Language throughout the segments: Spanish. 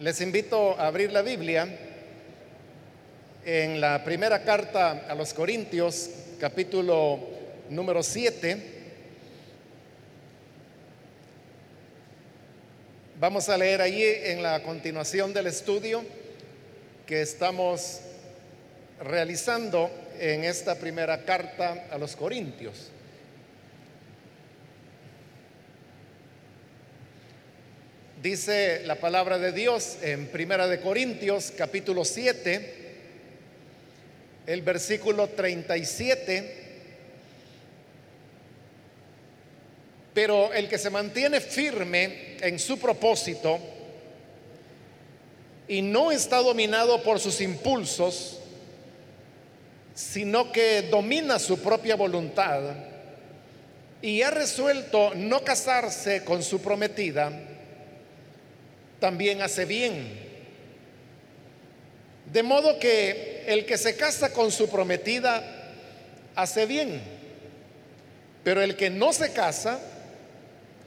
Les invito a abrir la Biblia en la primera carta a los Corintios, capítulo número 7. Vamos a leer allí en la continuación del estudio que estamos realizando en esta primera carta a los Corintios. Dice la palabra de Dios en Primera de Corintios capítulo 7, el versículo 37. Pero el que se mantiene firme en su propósito y no está dominado por sus impulsos, sino que domina su propia voluntad y ha resuelto no casarse con su prometida, también hace bien. De modo que el que se casa con su prometida hace bien, pero el que no se casa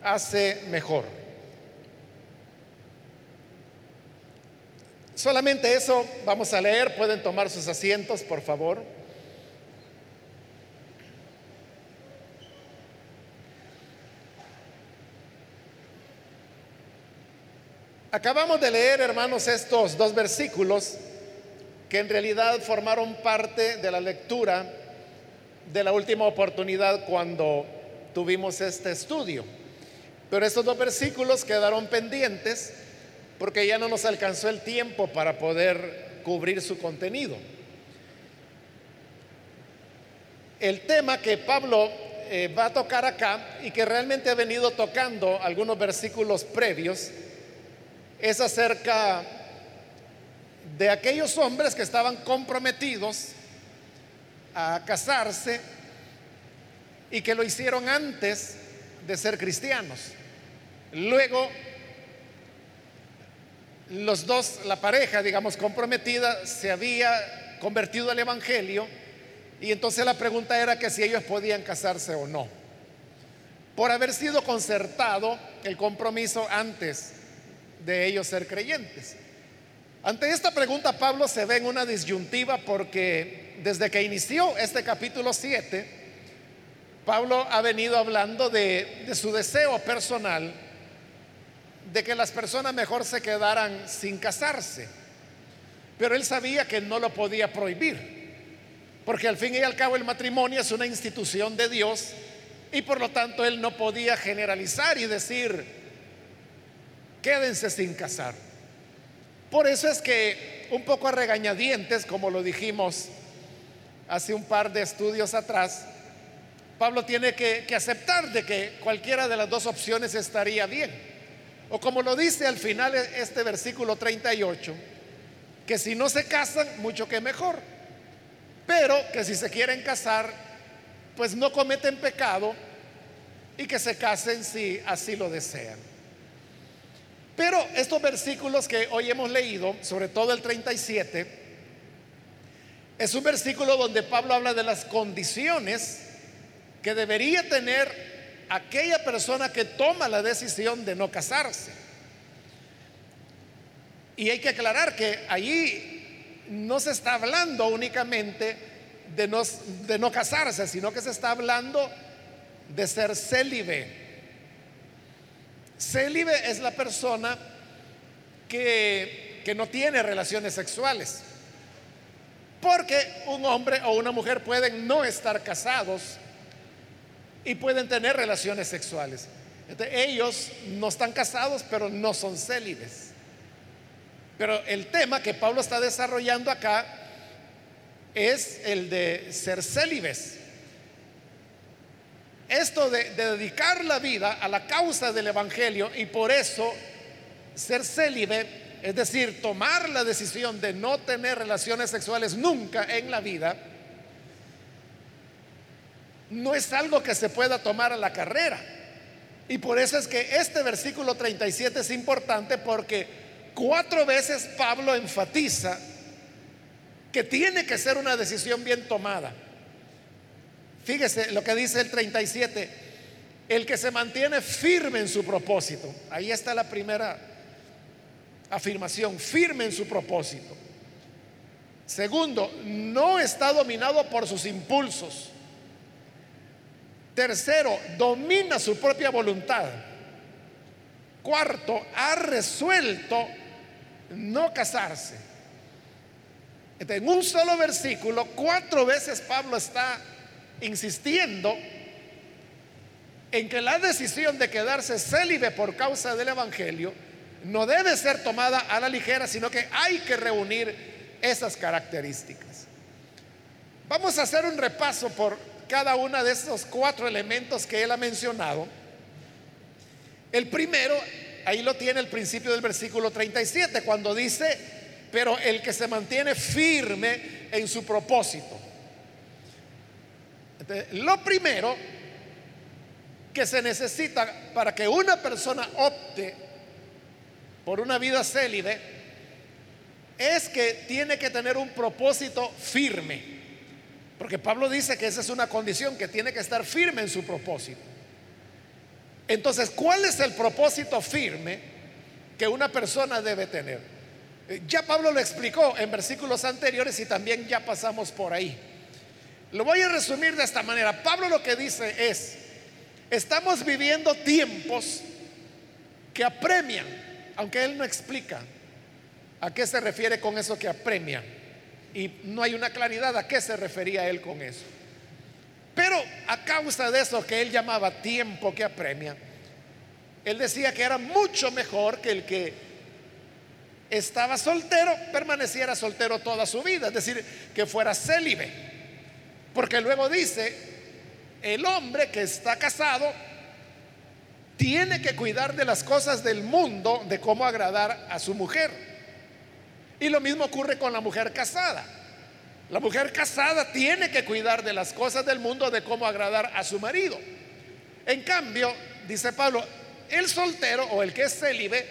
hace mejor. Solamente eso vamos a leer, pueden tomar sus asientos, por favor. Acabamos de leer, hermanos, estos dos versículos que en realidad formaron parte de la lectura de la última oportunidad cuando tuvimos este estudio. Pero estos dos versículos quedaron pendientes porque ya no nos alcanzó el tiempo para poder cubrir su contenido. El tema que Pablo eh, va a tocar acá y que realmente ha venido tocando algunos versículos previos, es acerca de aquellos hombres que estaban comprometidos a casarse y que lo hicieron antes de ser cristianos. Luego, los dos, la pareja, digamos, comprometida, se había convertido al Evangelio y entonces la pregunta era que si ellos podían casarse o no. Por haber sido concertado el compromiso antes de ellos ser creyentes. Ante esta pregunta Pablo se ve en una disyuntiva porque desde que inició este capítulo 7, Pablo ha venido hablando de, de, su deseo personal de que las personas mejor se quedaran sin casarse. Pero él sabía que no lo podía prohibir, porque al fin y al cabo el matrimonio es una institución de Dios y por lo tanto él no podía generalizar y decir, quédense sin casar. Por eso es que un poco a regañadientes, como lo dijimos hace un par de estudios atrás, Pablo tiene que, que, aceptar de que cualquiera de las dos opciones estaría bien. O como lo dice al final este versículo 38, que si no se casan, mucho que mejor. Pero que si se quieren casar, pues no cometen pecado y que se casen si así lo desean. Pero estos versículos que hoy hemos leído, sobre todo el 37, es un versículo donde Pablo habla de las condiciones que debería tener aquella persona que toma la decisión de no casarse. Y hay que aclarar que allí no se está hablando únicamente de no, de no casarse, sino que se está hablando de ser célibe. Célibe es la persona que, que no tiene relaciones sexuales. Porque un hombre o una mujer pueden no estar casados y pueden tener relaciones sexuales. Ellos no están casados, pero no son célibes. Pero el tema que Pablo está desarrollando acá es el de ser célibes. Esto de, de, dedicar la vida a la causa del Evangelio y por eso ser célibe, es decir, tomar la decisión de no tener relaciones sexuales nunca en la vida, no es algo que se pueda tomar a la carrera. Y por eso es que este versículo 37 es importante porque cuatro veces Pablo enfatiza que tiene que ser una decisión bien tomada. Fíjese lo que dice el 37, el que se mantiene firme en su propósito. Ahí está la primera afirmación, firme en su propósito. Segundo, no está dominado por sus impulsos. Tercero, domina su propia voluntad. Cuarto, ha resuelto no casarse. en un solo versículo, cuatro veces Pablo está insistiendo en que la decisión de quedarse célibe por causa del Evangelio no debe ser tomada a la ligera, sino que hay que reunir esas características. Vamos a hacer un repaso por cada uno de esos cuatro elementos que él ha mencionado. El primero, ahí lo tiene el principio del versículo 37, cuando dice, pero el que se mantiene firme en su propósito. Lo primero que se necesita para que una persona opte por una vida célibe es que tiene que tener un propósito firme. Porque Pablo dice que esa es una condición, que tiene que estar firme en su propósito. Entonces, ¿cuál es el propósito firme que una persona debe tener? Eh, ya Pablo lo explicó en versículos anteriores y también ya pasamos por ahí. Lo voy a resumir de esta manera. Pablo lo que dice es, estamos viviendo tiempos que apremian aunque él no explica a qué se refiere con eso que apremia. Y no hay una claridad a qué se refería él con eso. Pero a causa de eso que él llamaba tiempo que apremia, él decía que era mucho mejor que el que estaba soltero permaneciera soltero toda su vida, es decir, que fuera célibe. Porque luego dice, el hombre que está casado tiene que cuidar de las cosas del mundo, de cómo agradar a su mujer. Y lo mismo ocurre con la mujer casada. La mujer casada tiene que cuidar de las cosas del mundo, de cómo agradar a su marido. En cambio, dice Pablo, el soltero o el que es célibe,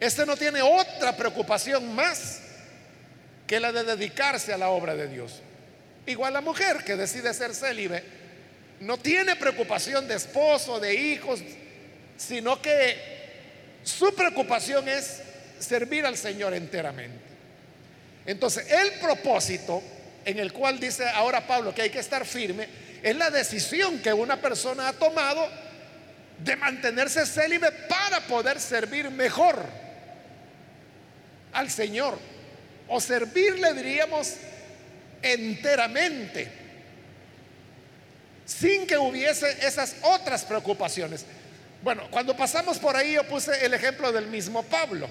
este no tiene otra preocupación más que la de dedicarse a la obra de Dios. Igual la mujer que decide ser célibe, no tiene preocupación de esposo, de hijos, sino que su preocupación es servir al Señor enteramente. Entonces, el propósito en el cual dice ahora Pablo que hay que estar firme es la decisión que una persona ha tomado de mantenerse célibe para poder servir mejor al Señor. O servirle, diríamos, enteramente, sin que hubiese esas otras preocupaciones. Bueno, cuando pasamos por ahí yo puse el ejemplo del mismo Pablo,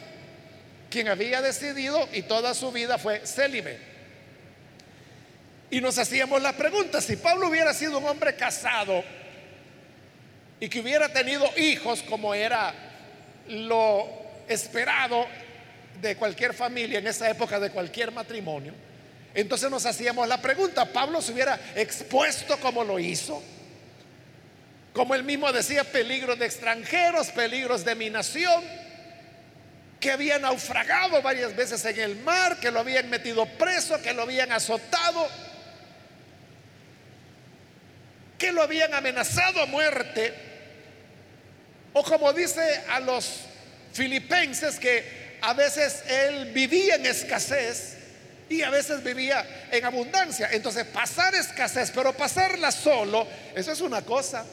quien había decidido y toda su vida fue célibe. Y nos hacíamos la pregunta, si Pablo hubiera sido un hombre casado y que hubiera tenido hijos como era lo esperado de cualquier familia en esa época, de cualquier matrimonio, entonces nos hacíamos la pregunta, ¿Pablo se hubiera expuesto como lo hizo? Como él mismo decía, peligros de extranjeros, peligros de mi nación, que había naufragado varias veces en el mar, que lo habían metido preso, que lo habían azotado, que lo habían amenazado a muerte. O como dice a los filipenses que a veces él vivía en escasez y a veces vivía en abundancia. Entonces pasar escasez, pero pasarla solo, eso es una cosa.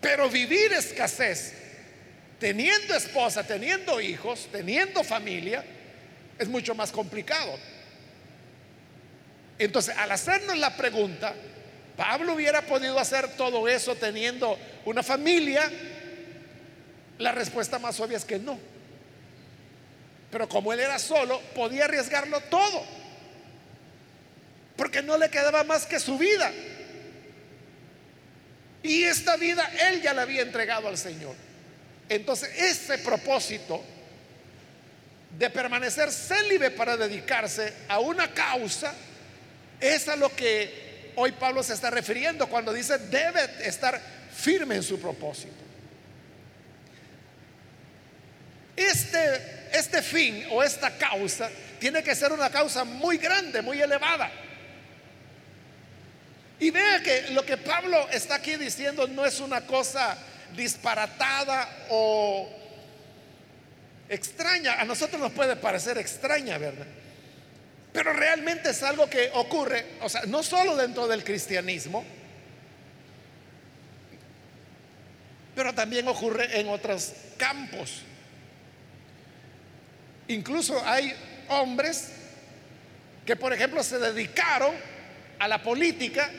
Pero vivir escasez, teniendo esposa, teniendo hijos, teniendo familia, es mucho más complicado. Entonces, al hacernos la pregunta, Pablo hubiera podido hacer todo eso teniendo una familia, la respuesta más obvia es que no. Pero como él era solo, podía arriesgarlo todo. Porque no le quedaba más que su vida. Y esta vida él ya la había entregado al Señor. Entonces, ese propósito de permanecer célibe para dedicarse a una causa es a lo que hoy Pablo se está refiriendo cuando dice debe estar firme en su propósito. Este, este fin o esta causa tiene que ser una causa muy grande, muy elevada. Y vea que lo que Pablo está aquí diciendo no es una cosa disparatada o extraña, a nosotros nos puede parecer extraña, ¿verdad? Pero realmente es algo que ocurre, o sea, no solo dentro del cristianismo, pero también ocurre en otros campos. Incluso hay hombres que, por ejemplo, se dedicaron a la política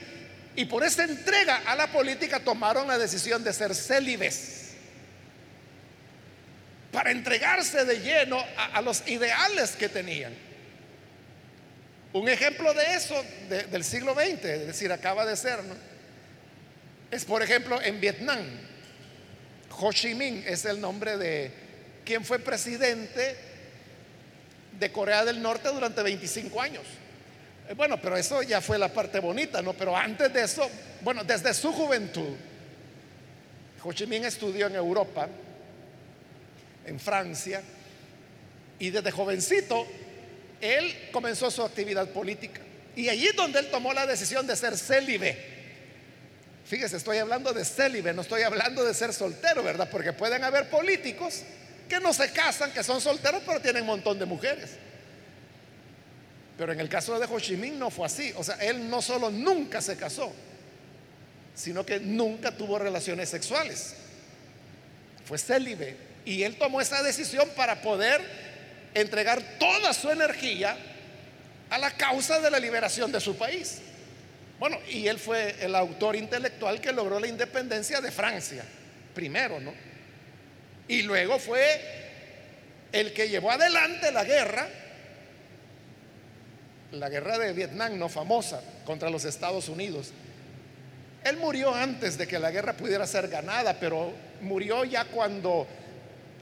y por esa entrega a la política tomaron la decisión de ser célibes para entregarse de lleno a, los ideales que tenían. Un ejemplo de eso del siglo XX, es decir, acaba de ser, ¿no? es por ejemplo en Vietnam. Ho Chi Minh es el nombre de quien fue presidente de Corea del Norte durante 25 años. Eh, bueno, pero eso ya fue la parte bonita, ¿no? Pero antes de eso, bueno, desde su juventud, Ho Chi Minh estudió en Europa, en Francia, y desde jovencito él comenzó su actividad política. Y allí es donde él tomó la decisión de ser célibe. Fíjese, estoy hablando de célibe, no estoy hablando de ser soltero, ¿verdad? Porque pueden haber políticos que no se casan, que son solteros, pero tienen un montón de mujeres. Pero en el caso de Ho Chi Minh no fue así. O sea, él no solo nunca se casó, sino que nunca tuvo relaciones sexuales. Fue célibe. Y él tomó esa decisión para poder entregar toda su energía a la causa de la liberación de su país. Bueno, y él fue el autor intelectual que logró la independencia de Francia, primero, ¿no? Y luego fue el que llevó adelante la guerra, la guerra de Vietnam, no famosa, contra los Estados Unidos. Él murió antes de que la guerra pudiera ser ganada, pero murió ya cuando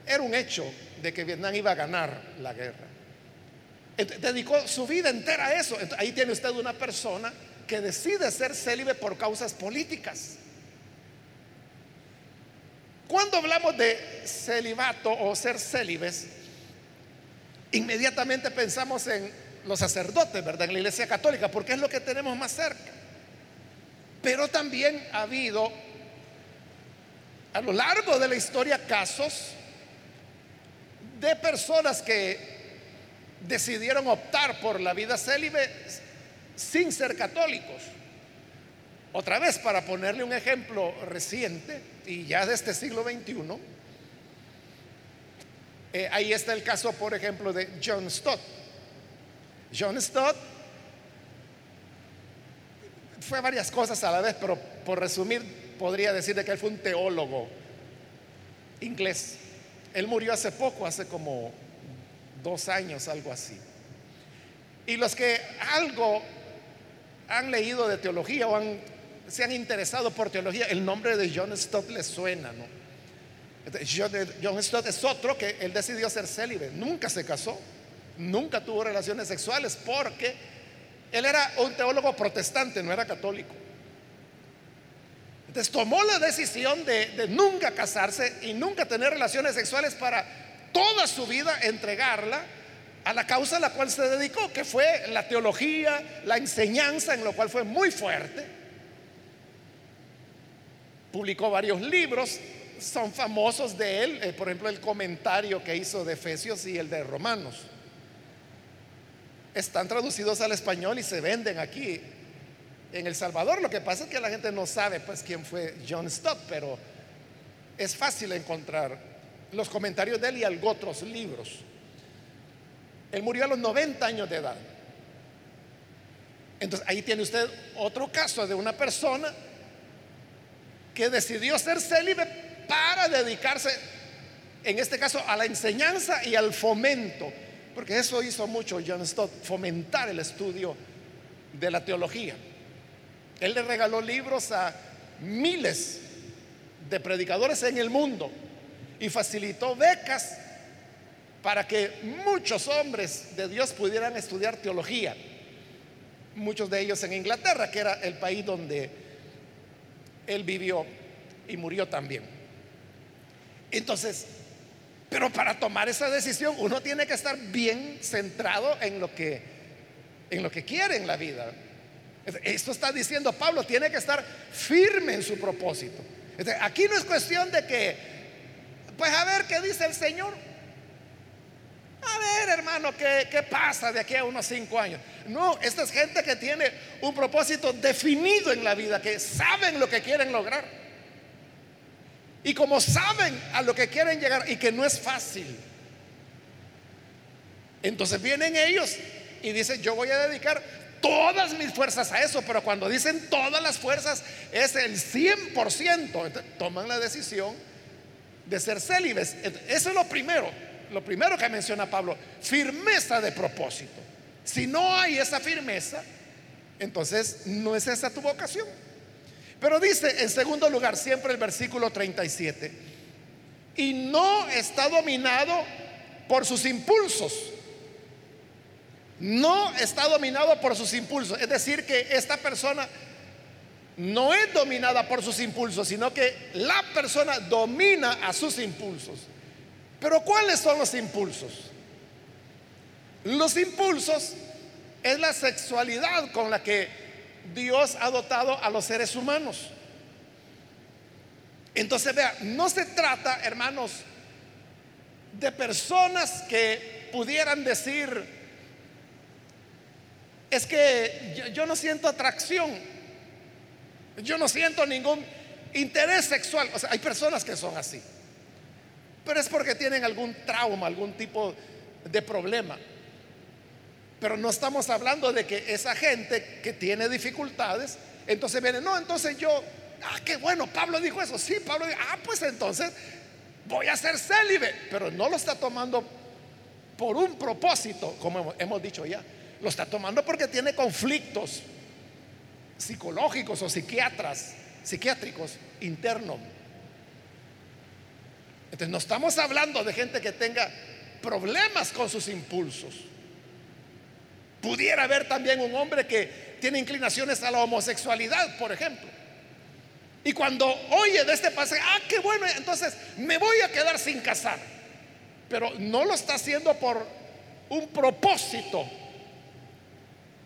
era un hecho de que Vietnam iba a ganar la guerra. Dedicó su vida entera a eso. Ahí tiene usted una persona que decide ser célibe por causas políticas. Cuando hablamos de celibato o ser célibes, inmediatamente pensamos en los sacerdotes, ¿verdad? En la iglesia católica, porque es lo que tenemos más cerca. Pero también ha habido a lo largo de la historia casos de personas que decidieron optar por la vida célibe sin ser católicos. Otra vez, para ponerle un ejemplo reciente y ya de este siglo XXI, eh, ahí está el caso, por ejemplo, de John Stott. John Stott fue varias cosas a la vez, pero por resumir, podría decir de que él fue un teólogo inglés. Él murió hace poco, hace como dos años, algo así. Y los que algo han leído de teología o se han interesado por teología, el nombre de John Stott les suena, ¿no? John Stott es otro que él decidió ser célibe, nunca se casó, nunca tuvo relaciones sexuales porque él era un teólogo protestante, no era católico. Entonces tomó la decisión de, nunca casarse y nunca tener relaciones sexuales para toda su vida entregarla a la causa a la cual se dedicó, que fue la teología, la enseñanza, en lo cual fue muy fuerte. Publicó varios libros, son famosos de él, eh, por ejemplo el comentario que hizo de Efesios y el de Romanos. Están traducidos al español y se venden aquí en El Salvador. Lo que pasa es que la gente no sabe pues quién fue John Stott, pero es fácil encontrar los comentarios de él y algo otros libros. Él murió a los 90 años de edad. Entonces ahí tiene usted otro caso de una persona que decidió ser célibe para dedicarse, en este caso, a la enseñanza y al fomento, porque eso hizo mucho John Stott, fomentar el estudio de la teología. Él le regaló libros a miles de predicadores en el mundo y facilitó becas para que muchos hombres de Dios pudieran estudiar teología. Muchos de ellos en Inglaterra, que era el país donde él vivió y murió también. Entonces, pero para tomar esa decisión uno tiene que estar bien centrado en lo que en lo que quiere en la vida. Esto está diciendo Pablo, tiene que estar firme en su propósito. Aquí no es cuestión de que, pues a ver qué dice el Señor. A ver, hermano, ¿qué, ¿qué, pasa de aquí a unos cinco años? No, esta es gente que tiene un propósito definido en la vida, que saben lo que quieren lograr. Y como saben a lo que quieren llegar y que no es fácil, entonces vienen ellos y dicen, yo voy a dedicar todas mis fuerzas a eso, pero cuando dicen todas las fuerzas es el 100%, toman la decisión de ser célibes. Eso es lo primero, lo primero que menciona Pablo, firmeza de propósito. Si no hay esa firmeza, entonces no es esa tu vocación. Pero dice en segundo lugar, siempre el versículo 37, y no está dominado por sus impulsos. No está dominado por sus impulsos. Es decir, que esta persona no es dominada por sus impulsos, sino que la persona domina a sus impulsos. Pero ¿cuáles son los impulsos? Los impulsos es la sexualidad con la que Dios ha dotado a los seres humanos. Entonces, vea, no se trata, hermanos, de personas que pudieran decir, es que yo, no siento atracción, yo no siento ningún interés sexual. O sea, hay personas que son así, pero es porque tienen algún trauma, algún tipo de problema. Pero no estamos hablando de que esa gente que tiene dificultades, entonces viene, no, entonces yo, ah, qué bueno, Pablo dijo eso, sí, Pablo dijo, ah, pues entonces voy a ser célibe, pero no lo está tomando por un propósito, como hemos dicho ya, lo está tomando porque tiene conflictos psicológicos o psiquiatras, psiquiátricos internos. Entonces no estamos hablando de gente que tenga problemas con sus impulsos. Pudiera haber también un hombre que tiene inclinaciones a la homosexualidad, por ejemplo. Y cuando oye de este pasaje, ah, qué bueno, entonces me voy a quedar sin casar. Pero no lo está haciendo por un propósito,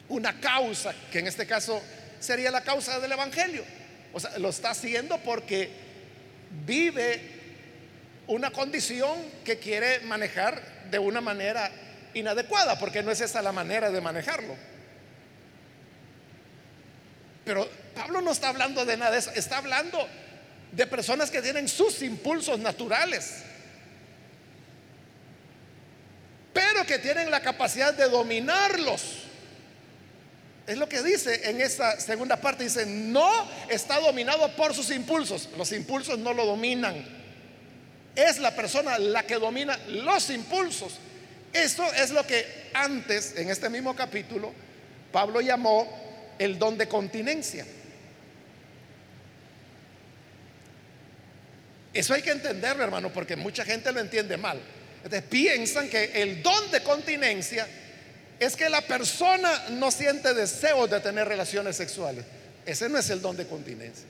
una causa, que en este caso sería la causa del Evangelio. O sea, lo está haciendo porque vive una condición que quiere manejar de una manera inadecuada, porque no es esa la manera de manejarlo. Pero Pablo no está hablando de nada de eso, está hablando de personas que tienen sus impulsos naturales, pero que tienen la capacidad de dominarlos. Es lo que dice en esta segunda parte, dice, no está dominado por sus impulsos, los impulsos no lo dominan, es la persona la que domina los impulsos. Esto es lo que antes, en este mismo capítulo, Pablo llamó el don de continencia. Eso hay que entenderlo, hermano, porque mucha gente lo entiende mal. Entonces piensan que el don de continencia es que la persona no siente deseo de tener relaciones sexuales. Ese no es el don de continencia.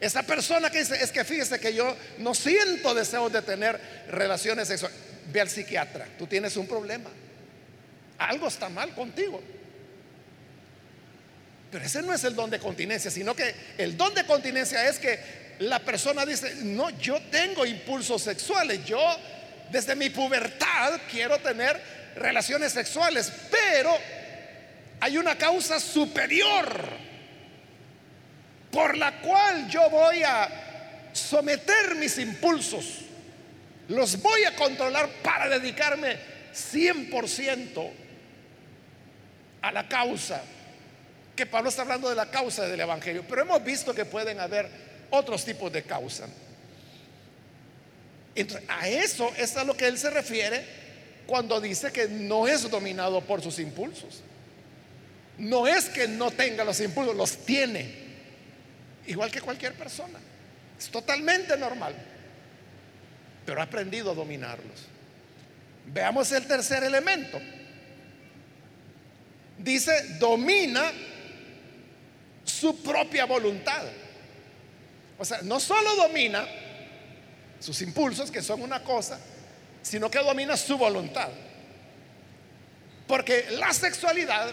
Esa persona que dice, es que fíjese que yo no siento deseo de tener relaciones sexuales ve al psiquiatra, tú tienes un problema. Algo está mal contigo. Pero ese no es el don de continencia, sino que el don de continencia es que la persona dice, no, yo tengo impulsos sexuales, yo desde mi pubertad quiero tener relaciones sexuales, pero hay una causa superior por la cual yo voy a someter mis impulsos los voy a controlar para dedicarme 100% a la causa. Que Pablo está hablando de la causa del Evangelio, pero hemos visto que pueden haber otros tipos de causa. a eso es a lo que él se refiere cuando dice que no es dominado por sus impulsos. No es que no tenga los impulsos, los tiene. Igual que cualquier persona. Es totalmente normal pero ha aprendido a dominarlos. Veamos el tercer elemento. Dice, domina su propia voluntad. O sea, no solo domina sus impulsos, que son una cosa, sino que domina su voluntad. Porque la sexualidad,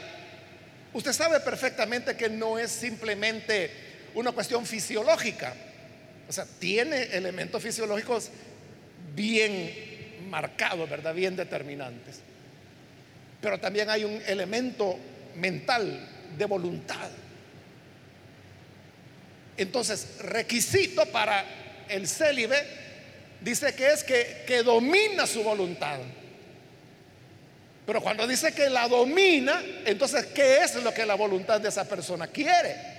usted sabe perfectamente que no es simplemente una cuestión fisiológica. O sea, tiene elementos fisiológicos bien marcados, ¿verdad? Bien determinantes. Pero también hay un elemento mental de voluntad. Entonces, requisito para el célibe dice que es que, que domina su voluntad. Pero cuando dice que la domina, entonces, ¿qué es lo que la voluntad de esa persona quiere?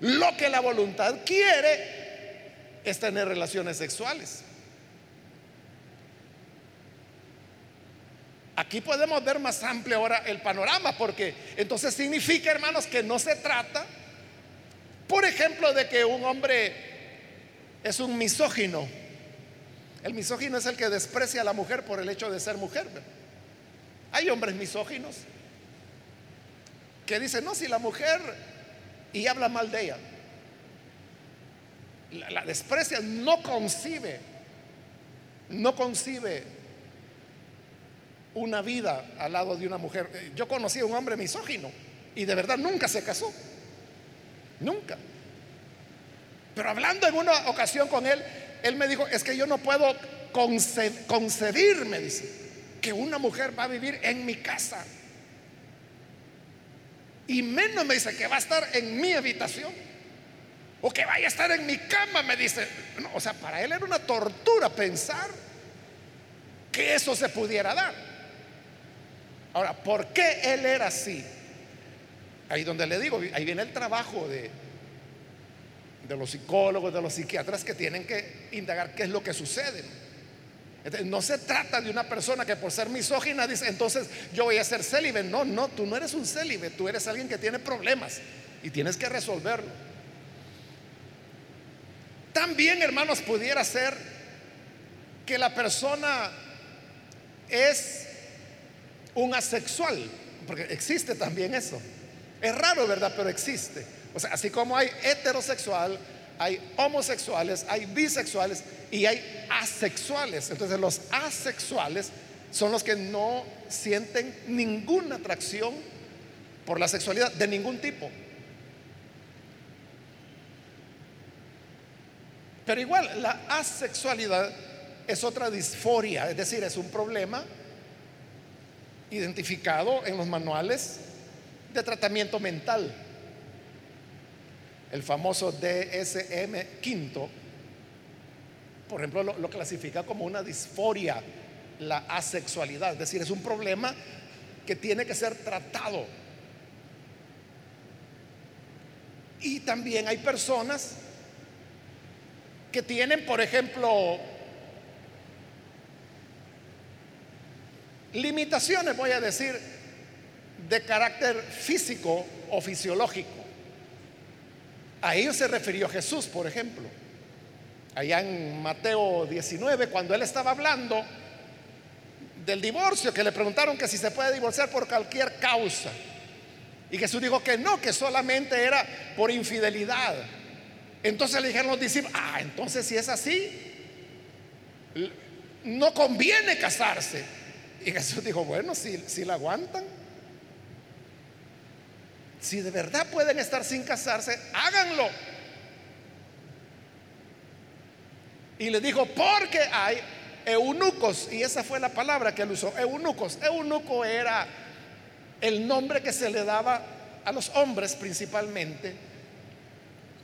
Lo que la voluntad quiere es tener relaciones sexuales. Aquí podemos ver más amplio ahora el panorama, porque entonces significa, hermanos, que no se trata, por ejemplo, de que un hombre es un misógino. El misógino es el que desprecia a la mujer por el hecho de ser mujer. Hay hombres misóginos que dicen, no, si la mujer y habla mal de ella, la, desprecia, no concibe, no concibe una vida al lado de una mujer. Yo conocí a un hombre misógino y de verdad nunca se casó, nunca. Pero hablando en una ocasión con él, él me dijo, es que yo no puedo concebir, me dice que una mujer va a vivir en mi casa. Y menos me dice que va a estar en mi habitación. O que vaya a estar en mi cama, me dice. o sea, para él era una tortura pensar que eso se pudiera dar. Ahora, ¿por qué él era así? Ahí donde le digo, ahí viene el trabajo de, de los psicólogos, de los psiquiatras que tienen que indagar qué es lo que sucede. No se trata de una persona que por ser misógina dice, entonces yo voy a ser célibe. No, no, tú no eres un célibe, tú eres alguien que tiene problemas y tienes que resolverlo. También, hermanos, pudiera ser que la persona es un asexual, porque existe también eso. Es raro, ¿verdad? Pero existe. O sea, así como hay heterosexual, hay homosexuales, hay bisexuales y hay asexuales. Entonces los asexuales son los que no sienten ninguna atracción por la sexualidad de ningún tipo. Pero igual, la asexualidad es otra disforia, es decir, es un problema identificado en los manuales de tratamiento mental el famoso DSM quinto, por ejemplo, lo, clasifica como una disforia, la asexualidad, es decir, es un problema que tiene que ser tratado. Y también hay personas que tienen, por ejemplo, limitaciones, voy a decir, de carácter físico o fisiológico. A ellos se refirió Jesús, por ejemplo. Allá en Mateo 19, cuando él estaba hablando del divorcio, que le preguntaron que si se puede divorciar por cualquier causa. Y Jesús dijo que no, que solamente era por infidelidad. Entonces le dijeron los discípulos, ah, entonces si es así, no conviene casarse. Y Jesús dijo, bueno, si, si la aguantan, si de verdad pueden estar sin casarse, háganlo. Y le dijo, porque hay eunucos, y esa fue la palabra que él usó, eunucos. Eunuco era el nombre que se le daba a los hombres principalmente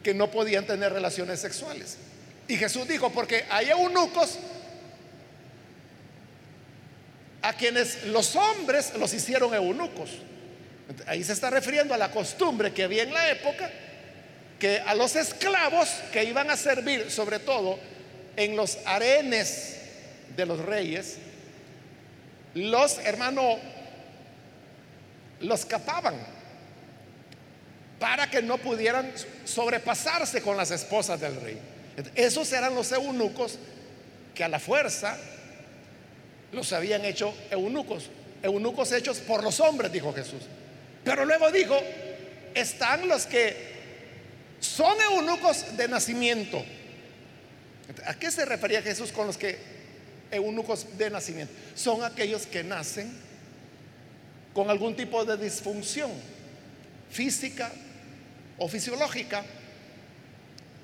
que no podían tener relaciones sexuales. Y Jesús dijo, porque hay eunucos a quienes los hombres los hicieron eunucos. Ahí se está refiriendo a la costumbre que había en la época, que a los esclavos que iban a servir, sobre todo en los arenes de los reyes, los hermanos los capaban para que no pudieran sobrepasarse con las esposas del rey. Esos eran los eunucos que a la fuerza los habían hecho eunucos, eunucos hechos por los hombres, dijo Jesús. Pero luego dijo, están los que son eunucos de nacimiento. ¿A qué se refería Jesús con los que eunucos de nacimiento? Son aquellos que nacen con algún tipo de disfunción física o fisiológica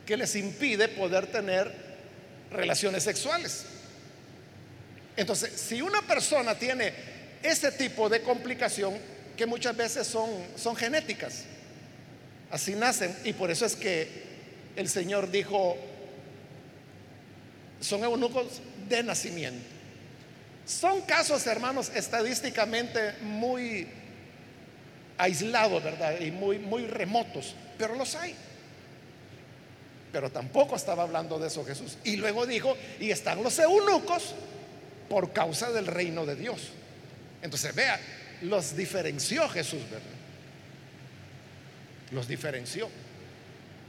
que les impide poder tener relaciones sexuales. Entonces, si una persona tiene ese tipo de complicación, que muchas veces son, son genéticas, así nacen, y por eso es que el Señor dijo, son eunucos de nacimiento. Son casos, hermanos, estadísticamente muy aislados, ¿verdad? Y muy, muy remotos, pero los hay. Pero tampoco estaba hablando de eso Jesús. Y luego dijo, y están los eunucos por causa del reino de Dios. Entonces, vea, los diferenció Jesús, ¿verdad? Los diferenció.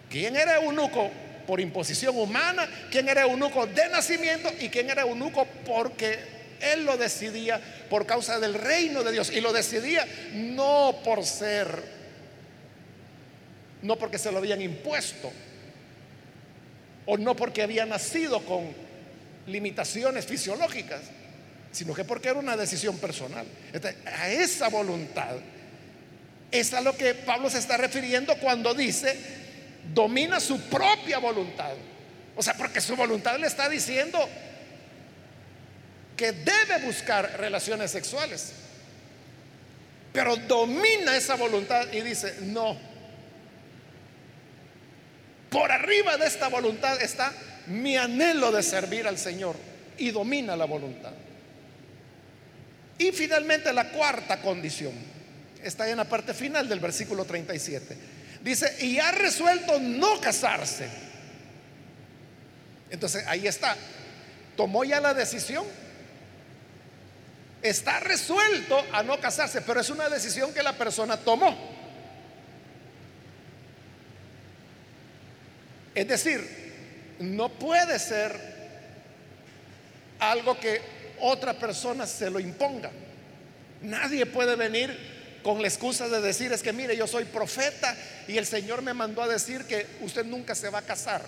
¿Quién era eunuco por imposición humana? ¿Quién era eunuco de nacimiento? ¿Y quién era eunuco porque él lo decidía por causa del reino de Dios? Y lo decidía no por ser, no porque se lo habían impuesto, o no porque había nacido con limitaciones fisiológicas, sino que porque era una decisión personal. a esa voluntad es a lo que Pablo se está refiriendo cuando dice, domina su propia voluntad. O sea, porque su voluntad le está diciendo que debe buscar relaciones sexuales. Pero domina esa voluntad y dice, no, por arriba de esta voluntad está mi anhelo de servir al Señor y domina la voluntad. Y finalmente la cuarta condición está en la parte final del versículo 37. Dice, y ha resuelto no casarse. Entonces ahí está. Tomó ya la decisión. Está resuelto a no casarse, pero es una decisión que la persona tomó. Es decir, no puede ser algo que otra persona se lo imponga. Nadie puede venir con la excusa de decir, es que mire, yo soy profeta y el Señor me mandó a decir que usted nunca se va a casar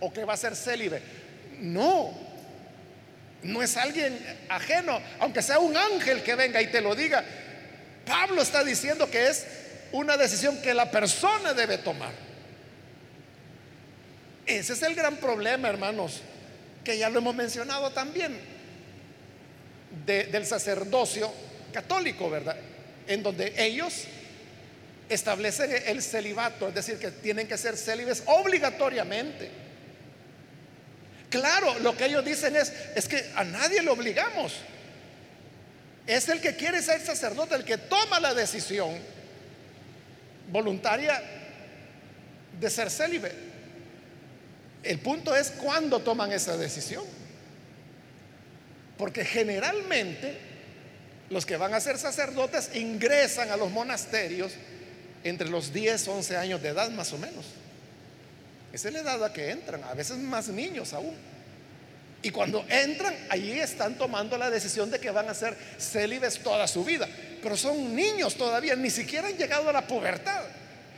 o que va a ser célibe. No, no es alguien ajeno, aunque sea un ángel que venga y te lo diga. Pablo está diciendo que es una decisión que la persona debe tomar. Ese es el gran problema, hermanos, que ya lo hemos mencionado también, del sacerdocio católico, ¿verdad? En donde ellos establecen el celibato, es decir, que tienen que ser célibes obligatoriamente. Claro, lo que ellos dicen es, es que a nadie le obligamos. Es el que quiere ser sacerdote, el que toma la decisión voluntaria de ser célibe. El punto es cuándo toman esa decisión. Porque generalmente los que van a ser sacerdotes ingresan a los monasterios entre los 10, 11 años de edad más o menos. Esa es la edad a que entran, a veces más niños aún. Y cuando entran, allí están tomando la decisión de que van a ser célibes toda su vida. Pero son niños todavía, ni siquiera han llegado a la pubertad.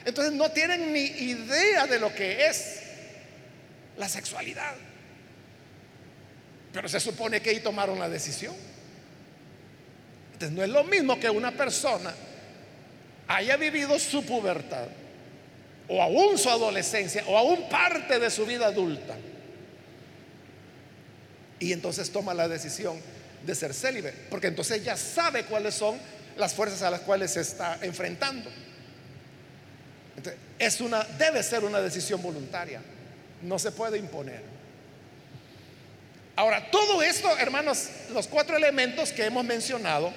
Entonces no tienen ni idea de lo que es la sexualidad. Pero se supone que ahí tomaron la decisión. Entonces no es lo mismo que una persona haya vivido su pubertad, o aún su adolescencia, o aún parte de su vida adulta. Y entonces toma la decisión de ser célibe, porque entonces ya sabe cuáles son las fuerzas a las cuales se está enfrentando. es una, debe ser una decisión voluntaria no se puede imponer. Ahora, todo esto, hermanos, los cuatro elementos que hemos mencionado,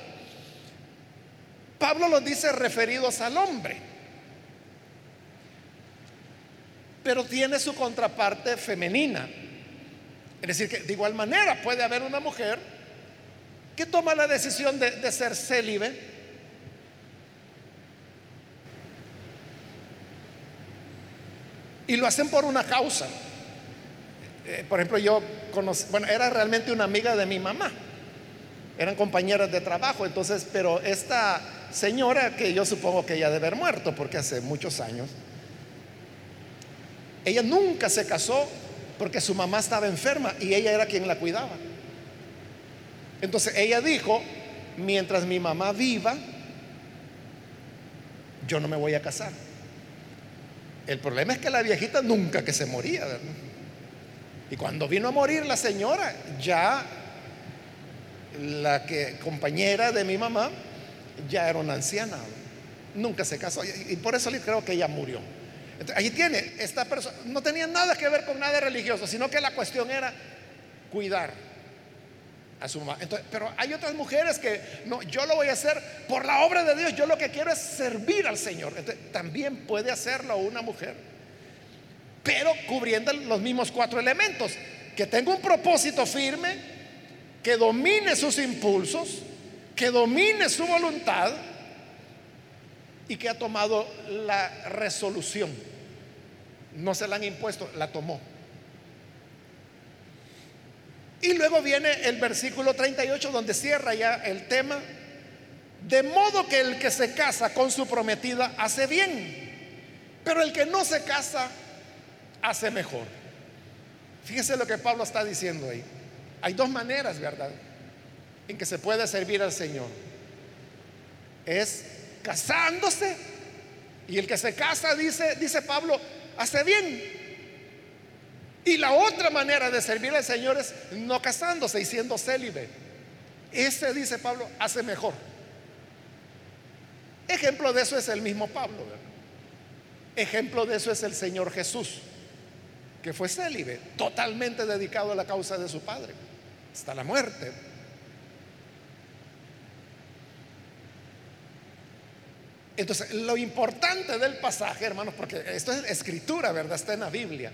Pablo los dice referidos al hombre, pero tiene su contraparte femenina. Es decir, que de igual manera puede haber una mujer que toma la decisión de, ser célibe, Y lo hacen por una causa. Eh, por ejemplo, yo conocí, bueno, era realmente una amiga de mi mamá. Eran compañeras de trabajo, entonces, pero esta señora, que yo supongo que ella debe haber muerto, porque hace muchos años, ella nunca se casó porque su mamá estaba enferma y ella era quien la cuidaba. Entonces ella dijo, mientras mi mamá viva, yo no me voy a casar. El problema es que la viejita nunca que se moría, ¿verdad? Y cuando vino a morir la señora, ya la que compañera de mi mamá, ya era una anciana, nunca se casó y por eso creo que ella murió. ahí tiene, esta persona no tenía nada que ver con nada religioso, sino que la cuestión era cuidar a su mamá. pero hay otras mujeres que no, yo lo voy a hacer por la obra de Dios, yo lo que quiero es servir al Señor. también puede hacerlo una mujer, pero cubriendo los mismos cuatro elementos, que tenga un propósito firme, que domine sus impulsos, que domine su voluntad y que ha tomado la resolución. No se la han impuesto, la tomó. Y luego viene el versículo 38 donde cierra ya el tema. De modo que el que se casa con su prometida hace bien, pero el que no se casa hace mejor. Fíjese lo que Pablo está diciendo ahí. Hay dos maneras, ¿verdad? En que se puede servir al Señor. Es casándose. Y el que se casa, dice, dice Pablo, hace bien. Y la otra manera de servir al Señor es no casándose y siendo célibe. Ese, dice Pablo, hace mejor. Ejemplo de eso es el mismo Pablo. Ejemplo de eso es el Señor Jesús, que fue célibe, totalmente dedicado a la causa de su Padre, hasta la muerte. Entonces, lo importante del pasaje, hermanos, porque esto es escritura, ¿verdad? Está en la Biblia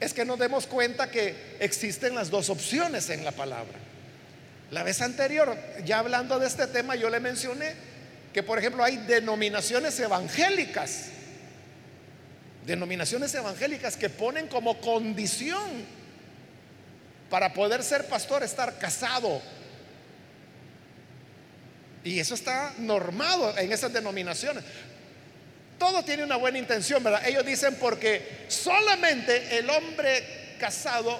es que nos demos cuenta que existen las dos opciones en la palabra. La vez anterior, ya hablando de este tema, yo le mencioné que, por ejemplo, hay denominaciones evangélicas, denominaciones evangélicas que ponen como condición para poder ser pastor estar casado. Y eso está normado en esas denominaciones. Todo tiene una buena intención, ¿verdad? Ellos dicen porque solamente el hombre casado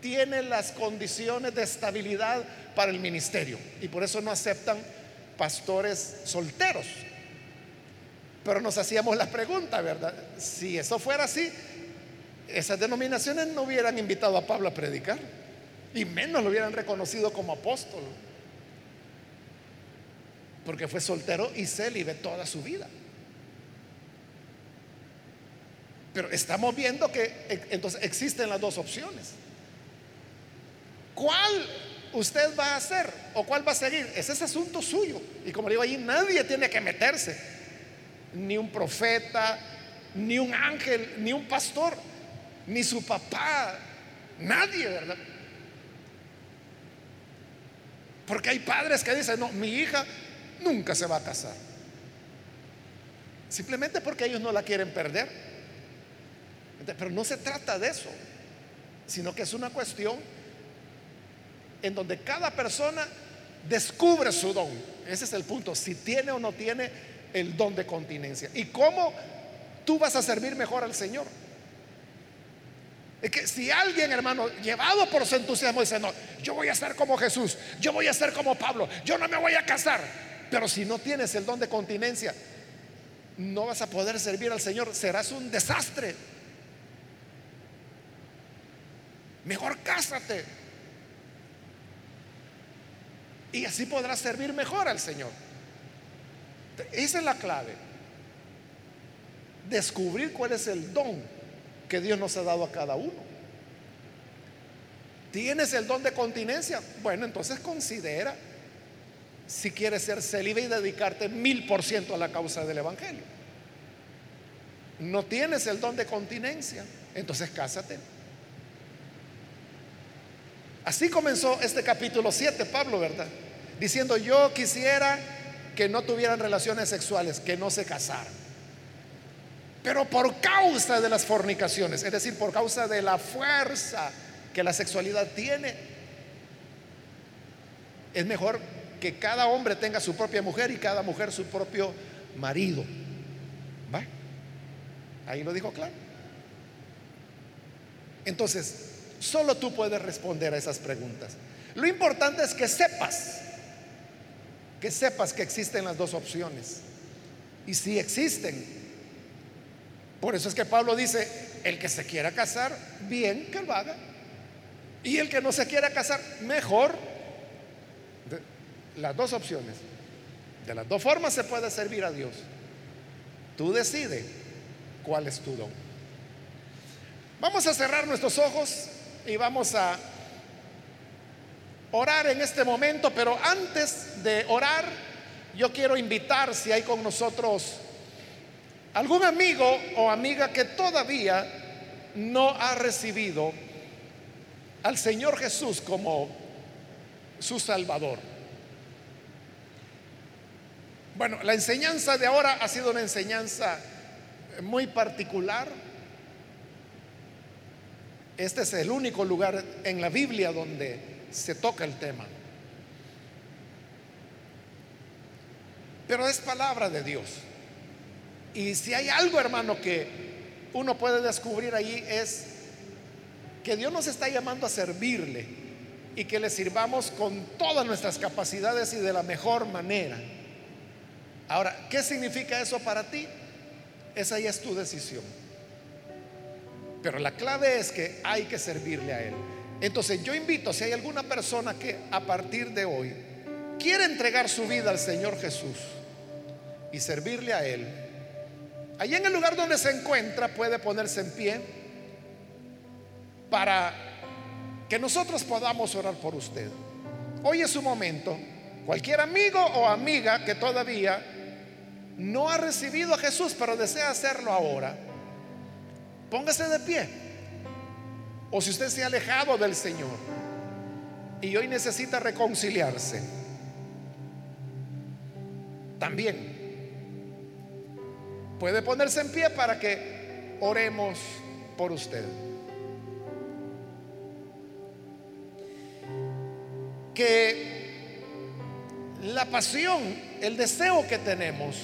tiene las condiciones de estabilidad para el ministerio y por eso no aceptan pastores solteros. Pero nos hacíamos la pregunta, ¿verdad? Si eso fuera así, esas denominaciones no hubieran invitado a Pablo a predicar y menos lo hubieran reconocido como apóstol, porque fue soltero y célibe toda su vida. Pero estamos viendo que e, entonces existen las dos opciones. ¿Cuál usted va a hacer o cuál va a seguir? Ese es asunto suyo. Y como digo ahí, nadie tiene que meterse. Ni un profeta, ni un ángel, ni un pastor, ni su papá. Nadie, ¿verdad? Porque hay padres que dicen, no, mi hija nunca se va a casar. Simplemente porque ellos no la quieren perder. Pero no se trata de eso, sino que es una cuestión en donde cada persona descubre su don. Ese es el punto, si tiene o no tiene el don de continencia. ¿Y cómo tú vas a servir mejor al Señor? Es que si alguien, hermano, llevado por su entusiasmo, dice, no, yo voy a ser como Jesús, yo voy a ser como Pablo, yo no me voy a casar, pero si no tienes el don de continencia, no vas a poder servir al Señor, serás un desastre. Mejor cásate. Y así podrás servir mejor al Señor. Esa es la clave. Descubrir cuál es el don que Dios nos ha dado a cada uno. ¿Tienes el don de continencia? Bueno, entonces considera si quieres ser célibe y dedicarte mil por ciento a la causa del Evangelio. No tienes el don de continencia, entonces cásate. Así comenzó este capítulo 7, Pablo, ¿verdad? Diciendo, yo quisiera que no tuvieran relaciones sexuales, que no se casaran. Pero por causa de las fornicaciones, es decir, por causa de la fuerza que la sexualidad tiene, es mejor que cada hombre tenga su propia mujer y cada mujer su propio marido. ¿Va? Ahí lo dijo claro. Entonces, Solo tú puedes responder a esas preguntas. Lo importante es que sepas, que sepas que existen las dos opciones. Y si existen. Por eso es que Pablo dice, el que se quiera casar, bien que lo haga. Y el que no se quiera casar, mejor las dos opciones. De las dos formas se puede servir a Dios. Tú decides cuál es tu don. Vamos a cerrar nuestros ojos y vamos a orar en este momento, pero antes de orar, yo quiero invitar si hay con nosotros algún amigo o amiga que todavía no ha recibido al Señor Jesús como su Salvador. Bueno, la enseñanza de ahora ha sido una enseñanza muy particular. Este es el único lugar en la Biblia donde se toca el tema. Pero es palabra de Dios. Y si hay algo, hermano, que uno puede descubrir ahí es que Dios nos está llamando a servirle y que le sirvamos con todas nuestras capacidades y de la mejor manera. Ahora, ¿qué significa eso para ti? Esa ya es tu decisión. Pero la clave es que hay que servirle a Él. Entonces yo invito, si hay alguna persona que a partir de hoy quiere entregar su vida al Señor Jesús y servirle a Él, allí en el lugar donde se encuentra puede ponerse en pie para que nosotros podamos orar por usted. Hoy es su momento. Cualquier amigo o amiga que todavía no ha recibido a Jesús, pero desea hacerlo ahora, póngase de pie. O si usted se ha alejado del Señor y hoy necesita reconciliarse, también puede ponerse en pie para que oremos por usted. Que la pasión, el deseo que tenemos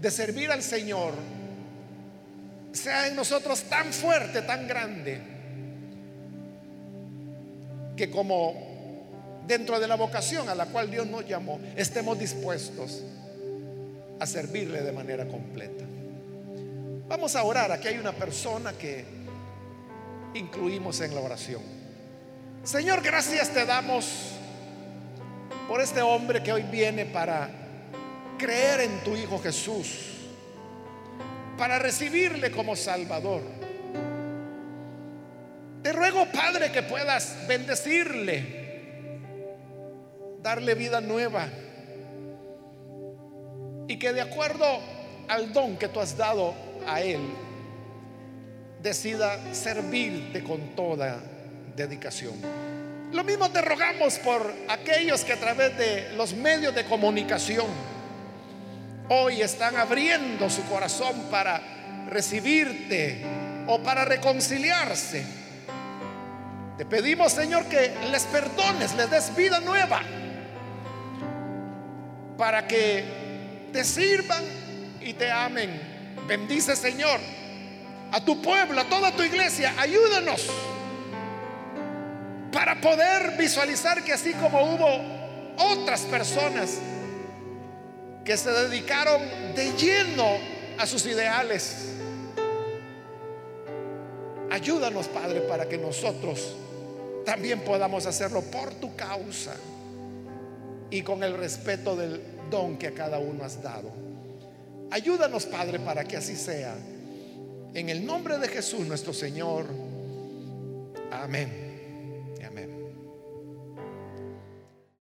de servir al Señor sea en nosotros tan fuerte, tan grande, que como dentro de la vocación a la cual Dios nos llamó, estemos dispuestos a servirle de manera completa. Vamos a orar. Aquí hay una persona que incluimos en la oración. Señor, gracias te damos por este hombre que hoy viene para creer en tu Hijo Jesús, para recibirle como Salvador. Te ruego, Padre, que puedas bendecirle, darle vida nueva y que de acuerdo al don que tú has dado a Él, decida servirte con toda dedicación. Lo mismo te rogamos por aquellos que a través de los medios de comunicación hoy están abriendo su corazón para recibirte o para reconciliarse. Te pedimos, Señor, que les perdones, les des vida nueva, para que te sirvan y te amen. Bendice, Señor, a tu pueblo, a toda tu iglesia. Ayúdanos para poder visualizar que así como hubo otras personas que se dedicaron de lleno a sus ideales, ayúdanos, Padre, para que nosotros también podamos hacerlo por tu causa y con el respeto del don que a cada uno has dado. Ayúdanos, Padre, para que así sea. En el nombre de Jesús nuestro Señor. Amén.